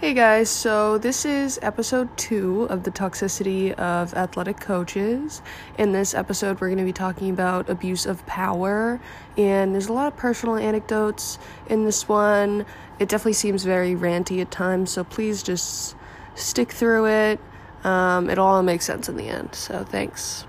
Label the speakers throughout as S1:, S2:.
S1: Hey guys, so this is episode two of the toxicity of athletic coaches. In this episode, we're going to be talking about abuse of power, and there's a lot of personal anecdotes in this one. It definitely seems very ranty at times, so please just stick through it. Um, it'll all make sense in the end, so thanks.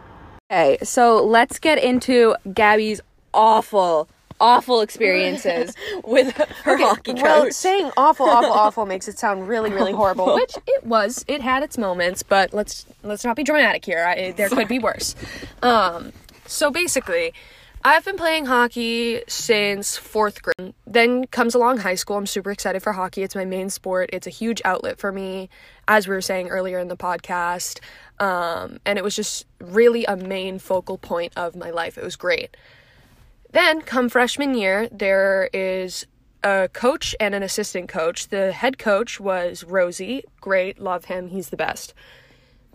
S2: Okay, so let's get into Gabby's awful, awful experiences with her hockey coach.
S1: Well, saying awful, awful, awful makes it sound really, really horrible, which it was. It had its moments, but let's let's not be dramatic here. I, there could be worse. Um, so basically, I've been playing hockey since fourth grade. Then comes along high school. I'm super excited for hockey. It's my main sport. It's a huge outlet for me, as we were saying earlier in the podcast. Um, and it was just really a main focal point of my life. It was great. Then, come freshman year, there is a coach and an assistant coach. The head coach was Rosie. Great, love him. He's the best.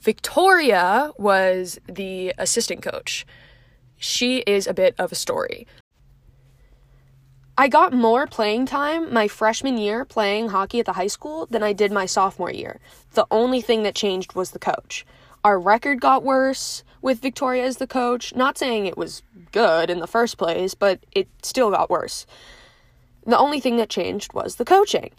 S1: Victoria was the assistant coach. She is a bit of a story. I got more playing time my freshman year playing hockey at the high school than I did my sophomore year. The only thing that changed was the coach. Our record got worse with Victoria as the coach. Not saying it was good in the first place, but it still got worse. The only thing that changed was the coaching.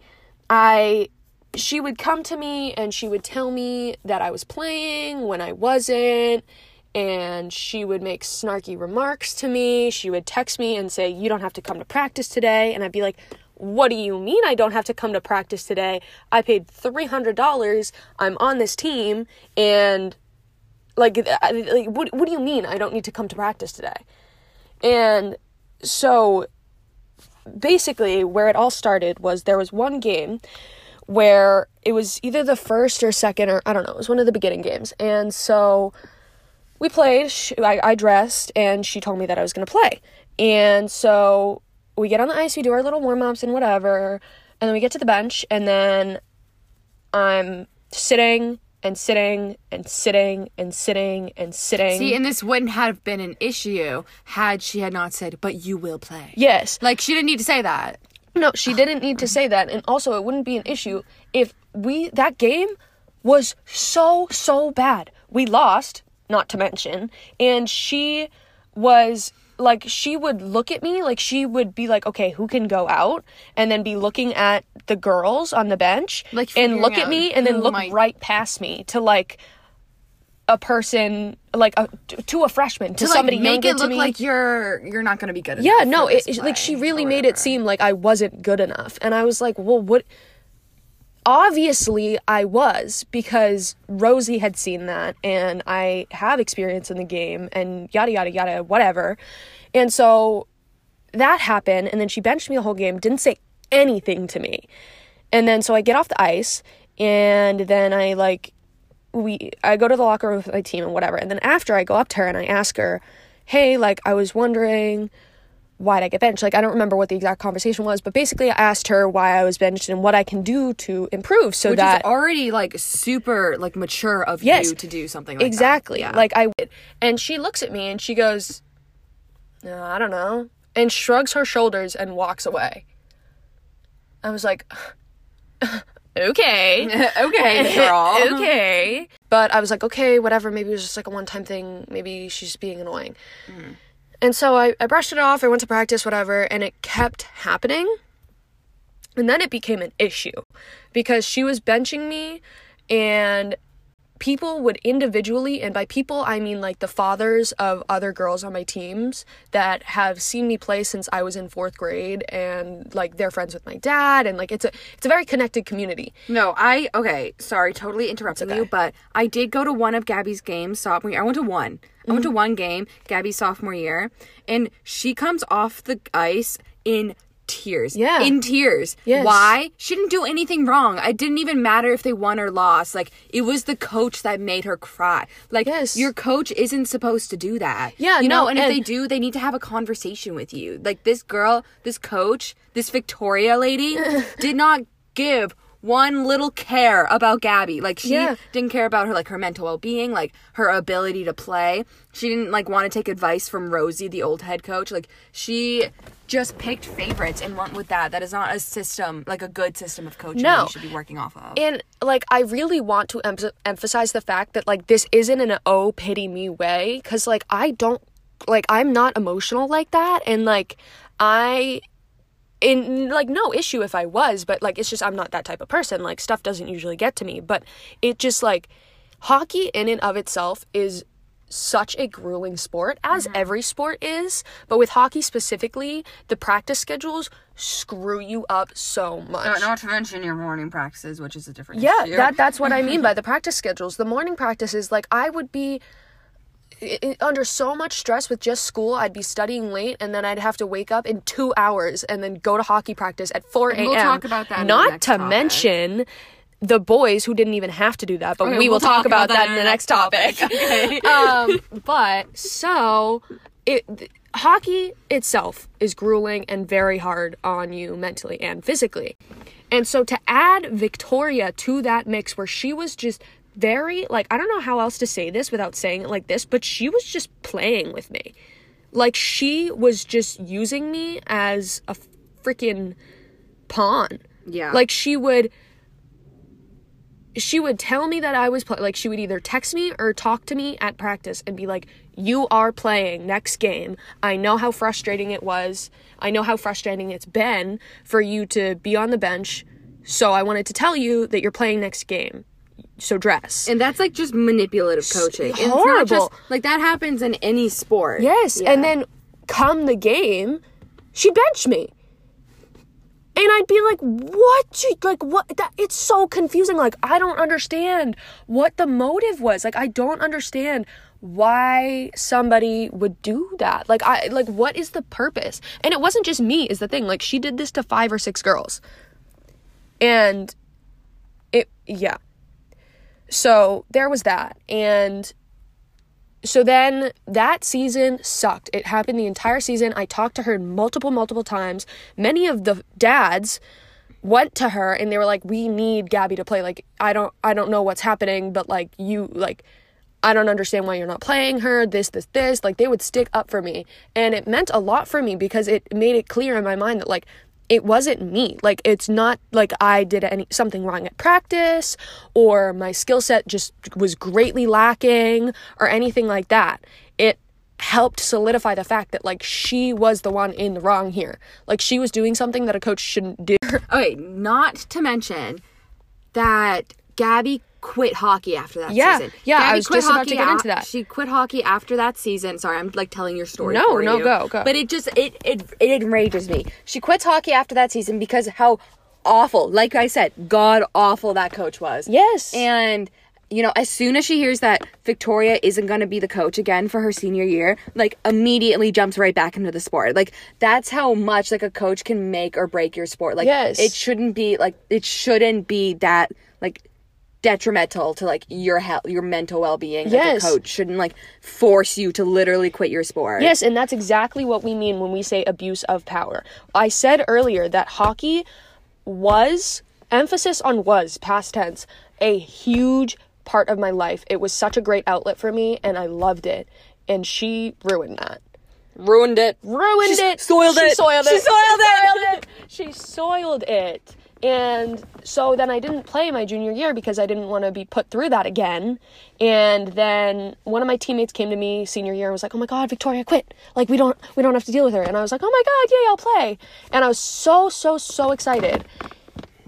S1: I she would come to me and she would tell me that I was playing when I wasn't and she would make snarky remarks to me. She would text me and say, "You don't have to come to practice today." And I'd be like, "What do you mean I don't have to come to practice today? I paid $300. I'm on this team and like, like what what do you mean I don't need to come to practice today?" And so basically where it all started was there was one game where it was either the first or second or I don't know, it was one of the beginning games. And so we played, she, I, I dressed, and she told me that I was going to play. And so we get on the ice, we do our little warm ups and whatever, and then we get to the bench, and then I'm sitting and sitting and sitting and sitting and sitting.
S3: See, and this wouldn't have been an issue had she had not said, but you will play.
S1: yes.
S3: Like, she didn't need to say that.
S1: No, she didn't need to say that. And also, it wouldn't be an issue if we, that game was so, so bad. We lost, not to mention. And she was like, she would look at me, like, she would be like, okay, who can go out? And then be looking at the girls on the bench
S3: Like,
S1: and look at me and then look
S3: might-
S1: right past me to like, a person like a to a freshman to,
S3: To like,
S1: somebody
S3: make it look
S1: me
S3: like you're you're not going to be good enough. yeah no
S1: it, like she really made it seem like i wasn't good enough and i was like well what obviously i was because rosie had seen that and i have experience in the game and yada yada yada whatever and so that happened and then she benched me the whole game didn't say anything to me and then so i get off the ice and then i like we I go to the locker room with my team and whatever. And then after I go up to her and I ask her, "Hey, like I was wondering why'd I get benched?" Like I don't remember what the exact conversation was, but basically I asked her why I was benched and what I can do to improve so
S3: Which
S1: that
S3: is already like super like mature of
S1: Yes.
S3: you to do something like
S1: exactly
S3: that. Yeah.
S1: like I. And she looks at me and she goes, "No, I don't know," and shrugs her shoulders and walks away. I was like, "Okay."
S3: okay, girl.
S1: okay. But I was like, okay, whatever. Maybe it was just like a one time thing. Maybe she's being annoying. Mm. And so I, I brushed it off. I went to practice, whatever. And it kept happening. And then it became an issue because she was benching me and people would individually, and by people I mean like the fathers of other girls on my teams that have seen me play since I was in fourth grade and like they're friends with my dad and like it's a it's a very connected community.
S3: No, I okay. Sorry, totally interrupting
S1: okay.
S3: you, but I did go to one of Gabby's games sophomore year. I went to one. I went to
S1: Mm-hmm.
S3: one game, Gabby's sophomore year, and she comes off the ice in tears.
S1: Yeah.
S3: in tears.
S1: Yes.
S3: Why? She didn't do anything wrong. It didn't even matter if they won or lost. Like it was the coach that made her cry. Like
S1: Yes.
S3: your coach isn't supposed to do that.
S1: Yeah,
S3: you know.
S1: no,
S3: and if they do, they need to have a conversation with you. Like this girl, this coach, this Victoria lady did not give one little care about Gabby. Like she
S1: Yeah.
S3: didn't care about her like her mental well-being, like her ability to play. She didn't like want to take advice from Rosie, the old head coach. Like she just picked favorites and went with that. That is not a system, like a good system of coaching
S1: No.
S3: that you should be working off of.
S1: And like, I really want to em- emphasize the fact that like this isn't in an oh pity me way, because like I don't like I'm not emotional like that, and like I in like no issue if I was, but like it's just I'm not that type of person. Like stuff doesn't usually get to me, but it just like hockey in and of itself is such a grueling sport as every sport is, but with hockey specifically, the practice schedules screw you up so much.
S3: Uh, not to mention your morning practices, which is a different
S1: Yeah,
S3: issue.
S1: that that's what I mean by the practice schedules. The morning practices, like I would be i- i- under so much stress with just school. I'd be studying late, and then I'd have to wake up in two hours and then go to hockey practice at four a.m.
S3: we'll talk about that
S1: Not to
S3: topic.
S1: mention the boys who didn't even have to do that, but we will talk, about, that in the next topic.
S3: Okay.
S1: um, but so it th- hockey itself is grueling and very hard on you mentally and physically. And so to add Victoria to that mix where she was just very like I don't know how else to say this without saying it like this, but she was just playing with me. Like she was just using me as a freaking pawn.
S3: Yeah.
S1: Like she would she would tell me that I was play- like she would either text me or talk to me at practice and be like, "You are playing next game. I know how frustrating it was. I know how frustrating it's been for you to be on the bench. So I wanted to tell you that you're playing next game. So dress."
S3: And that's like just manipulative coaching. It's
S1: horrible.
S3: just like that happens in any sport.
S1: Yes,
S3: Yeah.
S1: and then come the game, she benched me. I'd be like, "What? You- Like what? That it's so confusing. Like I don't understand what the motive was. Like I don't understand why somebody would do that. Like I like what is the purpose? And it wasn't just me is the thing. Like she did this to 5 or 6 girls. And it yeah. So there was that. And so then that season sucked. It happened the entire season. I talked to her multiple, multiple times. Many of the dads went to her and they were like, "We need Gabby to play. Like, I don't, I don't know what's happening, but like you, like, I don't understand why you're not playing her. This, this, this. Like, they would stick up for me, and it meant a lot for me because it made it clear in my mind that like it wasn't me. Like it's not like I did any something wrong at practice or my skill set just was greatly lacking or anything like that. It helped solidify the fact that like she was the one in the wrong here. Like she was doing something that a coach shouldn't do.
S3: Okay, not to mention that Gabby quit hockey after that
S1: Yeah,
S3: season.
S1: yeah, I was just about to get
S3: a-
S1: into that.
S3: She quit hockey after that season. Sorry, I'm like telling your story.
S1: No, no,
S3: you.
S1: go, go.
S3: But it just it it it enrages me. She quits hockey after that season because how awful, like I said, god awful that coach was.
S1: Yes.
S3: And you know, as soon as she hears that Victoria isn't going to be the coach again for her senior year, like immediately jumps right back into the sport. Like that's how much like a coach can make or break your sport. Like
S1: Yes.
S3: it shouldn't be like it shouldn't be that like detrimental to like your health, your mental well-being.
S1: Yes.
S3: Like a coach shouldn't like force you to literally quit your sport.
S1: Yes, and that's exactly what we mean when we say abuse of power. I said earlier that hockey was, emphasis on was, past tense, a huge part of my life. It was such a great outlet for me, and I loved it. And she ruined that.
S3: Ruined it.
S1: Ruined
S3: She
S1: it.
S3: soiled
S1: She
S3: it.
S1: soiled
S3: She
S1: it.
S3: soiled it.
S1: soiled it. She soiled it. And so then I didn't play my junior year because I didn't want to be put through that again. And then one of my teammates came to me senior year and was like, "Oh my god, Victoria quit. Like we don't we don't have to deal with her." And I was like, "Oh my god, yay, I'll play." And I was so so so excited.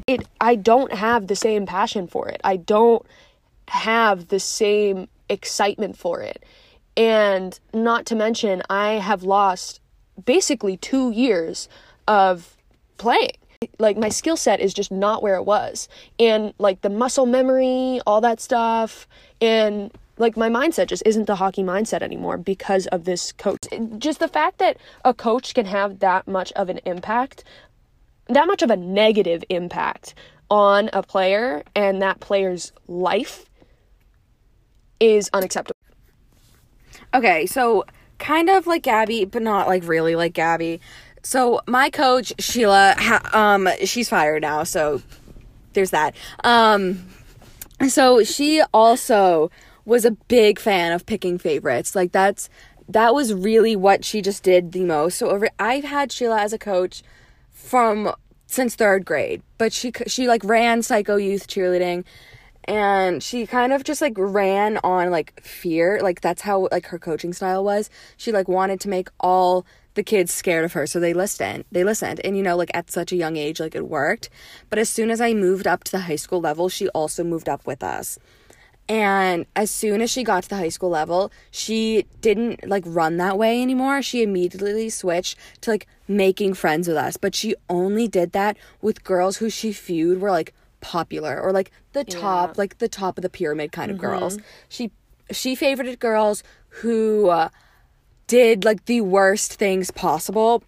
S1: It I don't have the same passion for it. I don't have the same excitement for it. And not to mention, I have lost basically two years of playing. Like, my skill set is just not where it was. And, like, the muscle memory, all that stuff, and like my mindset just isn't the hockey mindset anymore because of this coach. Just the fact that a coach can have that much of an impact, that much of a negative impact on a player and that player's life is unacceptable.
S3: Okay, so kind of like Gabby, but not like really like Gabby. So my coach Sheila, um, she's fired now, so there's that. Um, so she also was a big fan of picking favorites. Like that's that was really what she just did the most. So over I've had Sheila as a coach from since 3rd grade, but she she like ran psycho youth cheerleading and she kind of just like ran on like fear like that's how like her coaching style was she like wanted to make all the kids scared of her so they listened they listened. And you know like at such a young age like it worked. But as soon as i moved up to the high school level she also moved up with us. And as soon as she got to the high school level she didn't like run that way anymore. She immediately switched to like making friends with us. But she only did that with girls who she viewed were like popular or like the top like the top of the pyramid kind of girls. She she favorited girls who uh, did like the worst things possible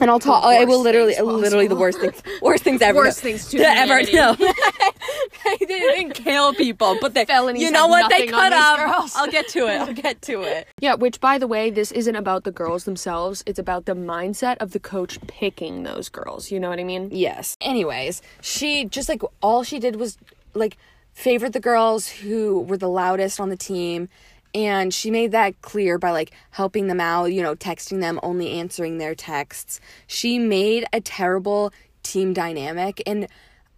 S3: and I'll talk. Oh, I will literally, literally the worst things, worst things ever.
S1: Worst things to
S3: ever. No, they didn't kill people, but they.
S1: Felonies
S3: you know what? They cut up. I'll get to it. I'll get to it.
S1: Yeah, which by the way, this isn't about the girls themselves. It's about the mindset of the coach picking those girls. You know what I mean?
S3: Yes. Anyways, she just like all she did was like favorite the girls who were the loudest on the team and she made that clear by like helping them out, you know, texting them, only answering their texts. She made a terrible team dynamic and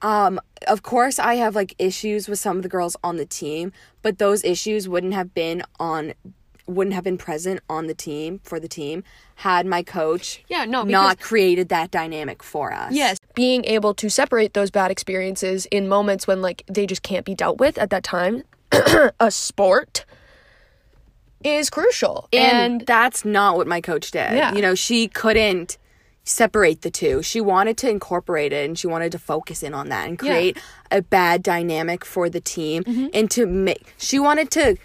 S3: um of course I have like issues with some of the girls on the team, but those issues wouldn't have been on wouldn't have been present on the team for the team had my coach
S1: Yeah, no, because-
S3: not created that dynamic for us.
S1: Yes, being able to separate those bad experiences in moments when like they just can't be dealt with at that time, a sport is crucial.
S3: and,
S1: And,
S3: that's not what my coach did.
S1: Yeah.
S3: You know, she couldn't separate the two. She wanted to incorporate it and she wanted to focus in on that and
S1: Yeah.
S3: create a bad dynamic for the team
S1: Mm-hmm.
S3: and to make she wanted to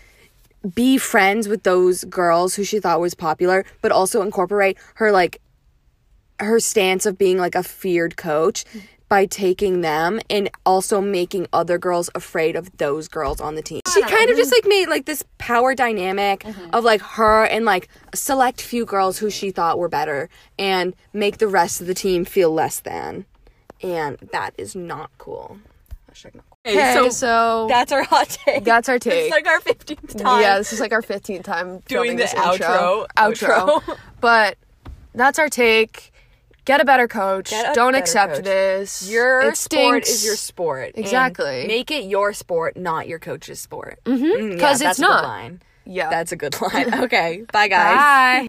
S3: be friends with those girls who she thought was popular, but also incorporate her like her stance of being like a feared coach by taking them and also making other girls afraid of those girls on the team. She kind of just mm-hmm. like made like this power dynamic mm-hmm. of like her and like a select few girls who she thought were better and make the rest of the team feel less than. And that is not cool. Hashtag not cool.
S1: okay, so,
S3: that's our hot take.
S1: that's our take.
S3: It's like our 15th time.
S1: Yeah, this is like our 15th time
S3: Doing the
S1: this intro.
S3: outro.
S1: Outro. but that's our take. Get a better coach.
S3: A
S1: Don't
S3: better
S1: accept
S3: coach.
S1: this.
S3: Your
S1: it
S3: sport
S1: stinks.
S3: is your sport.
S1: Exactly.
S3: make it your sport, not your coach's sport. Mm-hmm.
S1: 'Cause it's not.
S3: line.
S1: Yeah.
S3: That's a good line. Okay. Bye, guys.
S1: Bye.